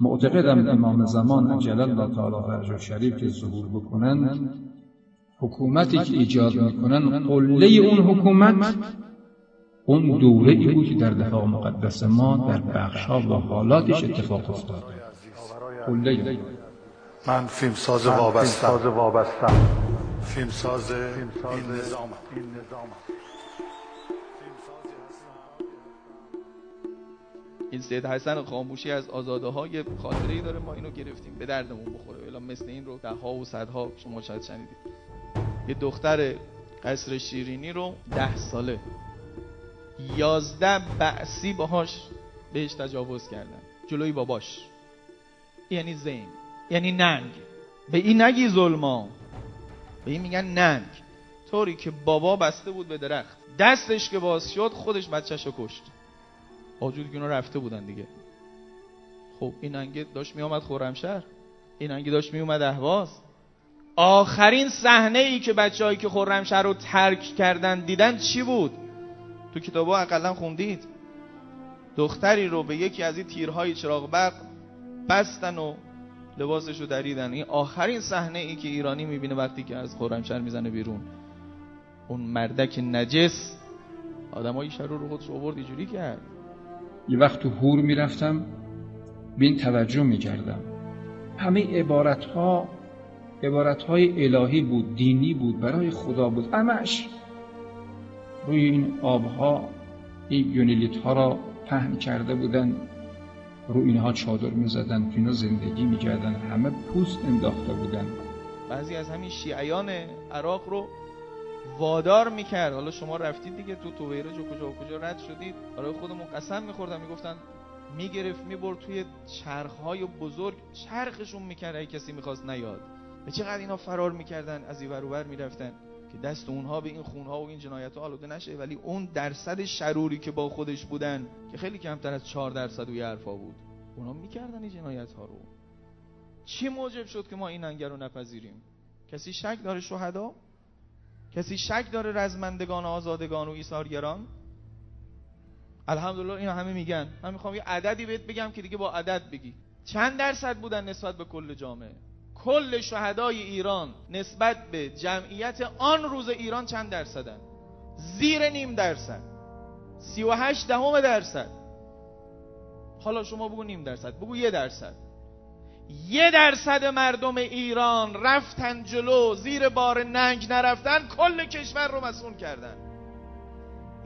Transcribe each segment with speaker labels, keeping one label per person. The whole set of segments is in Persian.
Speaker 1: معتقدم امام زمان عجل الله تعالی فرج شریف که ظهور بکنند حکومتی که ایجاد می‌کنن قله اون حکومت اون دوره ای بود که در دفاع مقدس ما در بخشا و حالاتش اتفاق افتاد. قله.
Speaker 2: من فیلم ساز وابستم. فیلم ساز این نظام.
Speaker 3: این سید حسن خاموشی از آزاده های خاطره ای داره ما اینو گرفتیم. به دردمون بخوره. الا مثل این رو ده ها و صدها شما شاید شنیدید. یه دختر قصر شیرینی رو ده ساله یازده بعثی باهاش بهش تجاوز کردن. جلوی باباش. یعنی زین. یعنی ننگ. به این نگی ظلما. به این میگن ننگ. طوری که بابا بسته بود به درخت. دستش که باز شد خودش بچهش رو کشت. آجوری که اونا رفته بودن دیگه. خب این انگه داشت میامد خورمشهر این انگه داشت میومد اهواز. آخرین صحنه ای که بچههایی که خرمشهر رو ترک کردن دیدن چی بود؟ تو کتابا اقلا خوندید. دختری رو به یکی از این تیرهای چراغ برق بستن و لباسش رو دریدن. این آخرین صحنه ای که ایرانی می‌بینه وقتی که از خرمشهر می‌زنه بیرون. اون مردک نجس. آدمای شر رو خودش آورد اینجوری کرد.
Speaker 1: یه وقت تو هور می‌رفتم به این توجه می‌کردم. همه عبارت ها عبارت های الهی بود دینی بود برای خدا بود همش. روی این آبها این یونیلیت ها را پهن کرده بودن رو اینها چادر می‌زدن تو زندگی می‌کردن همه پوست انداخته بودن.
Speaker 3: بعضی از همین شیعیان عراق رو وادار می‌کرد. حالا شما رفتید دیگه تو تویرج و کجا و کجا رد شدید. برای خودمون قسم میخوردن می‌گفتن می‌گرفت می‌برد توی چرخهای بزرگ چرخشون می‌کرد اگه کسی می‌خواست نیاد. به چقدر اینا فرار می‌کردن از این ور می‌رفتن که دست اونها به این خونها و این جنایت ها آلوده نشه. ولی اون درصد شروری که با خودش بودن که خیلی کمتر از 4 درصد و حرفا بود اونا می‌کردن این جنایت ها رو. چی موجب شد که ما این انگر رو نپذیریم؟ کسی شک داره شهدا؟ کسی شک داره رزمندگان آزادگان و ایثارگران؟ الحمدلله اینا همه میگن. من می‌خوام یه عددی بهت بگم که دیگه با عدد بگی. چند درصد بودن نسبت به کل جامعه؟ کل شهدای ایران نسبت به جمعیت آن روز ایران چند درصدن؟ زیر نیم درصد. سی و هشت دهم درصد. حالا شما بگو نیم درصد. بگو یه درصد. یه درصد مردم ایران رفتن جلو زیر بار ننگ نرفتن کل کشور رو مسئول کردن.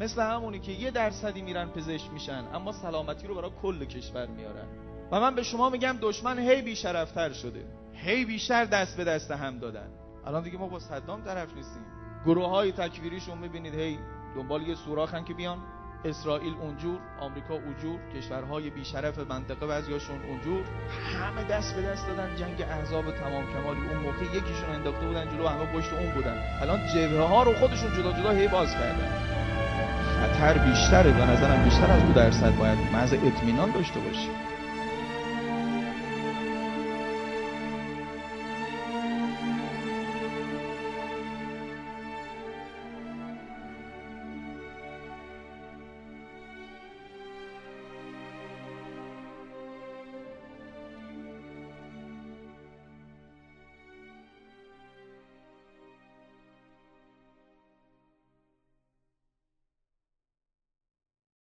Speaker 3: مثل همونی که یه درصدی میرن پزشک میشن اما سلامتی رو برای کل کشور میارن. و من به شما میگم دشمن هی بیشرفتر شده. هی بیشتر دست به دست هم دادن. الان دیگه ما با صدام طرف نیستیم. گروه های تکویریشون می‌بینید هی دنبال یه سوراخن که بیان. اسرائیل اونجور آمریکا اونجور کشورهای بیشرف منطقه بعضیاشون اونجور همه دست به دست دادن جنگ احزاب تمام کمالی. اون موقع یکیشون انداخته بودن جلو همه پشت اون بودن. الان جبهه ها رو خودشون جدا جدا هی باز کردن. خطر بیشتره به نظرم بیشتر از دو درصد باید محض اطمینان داشته باشیم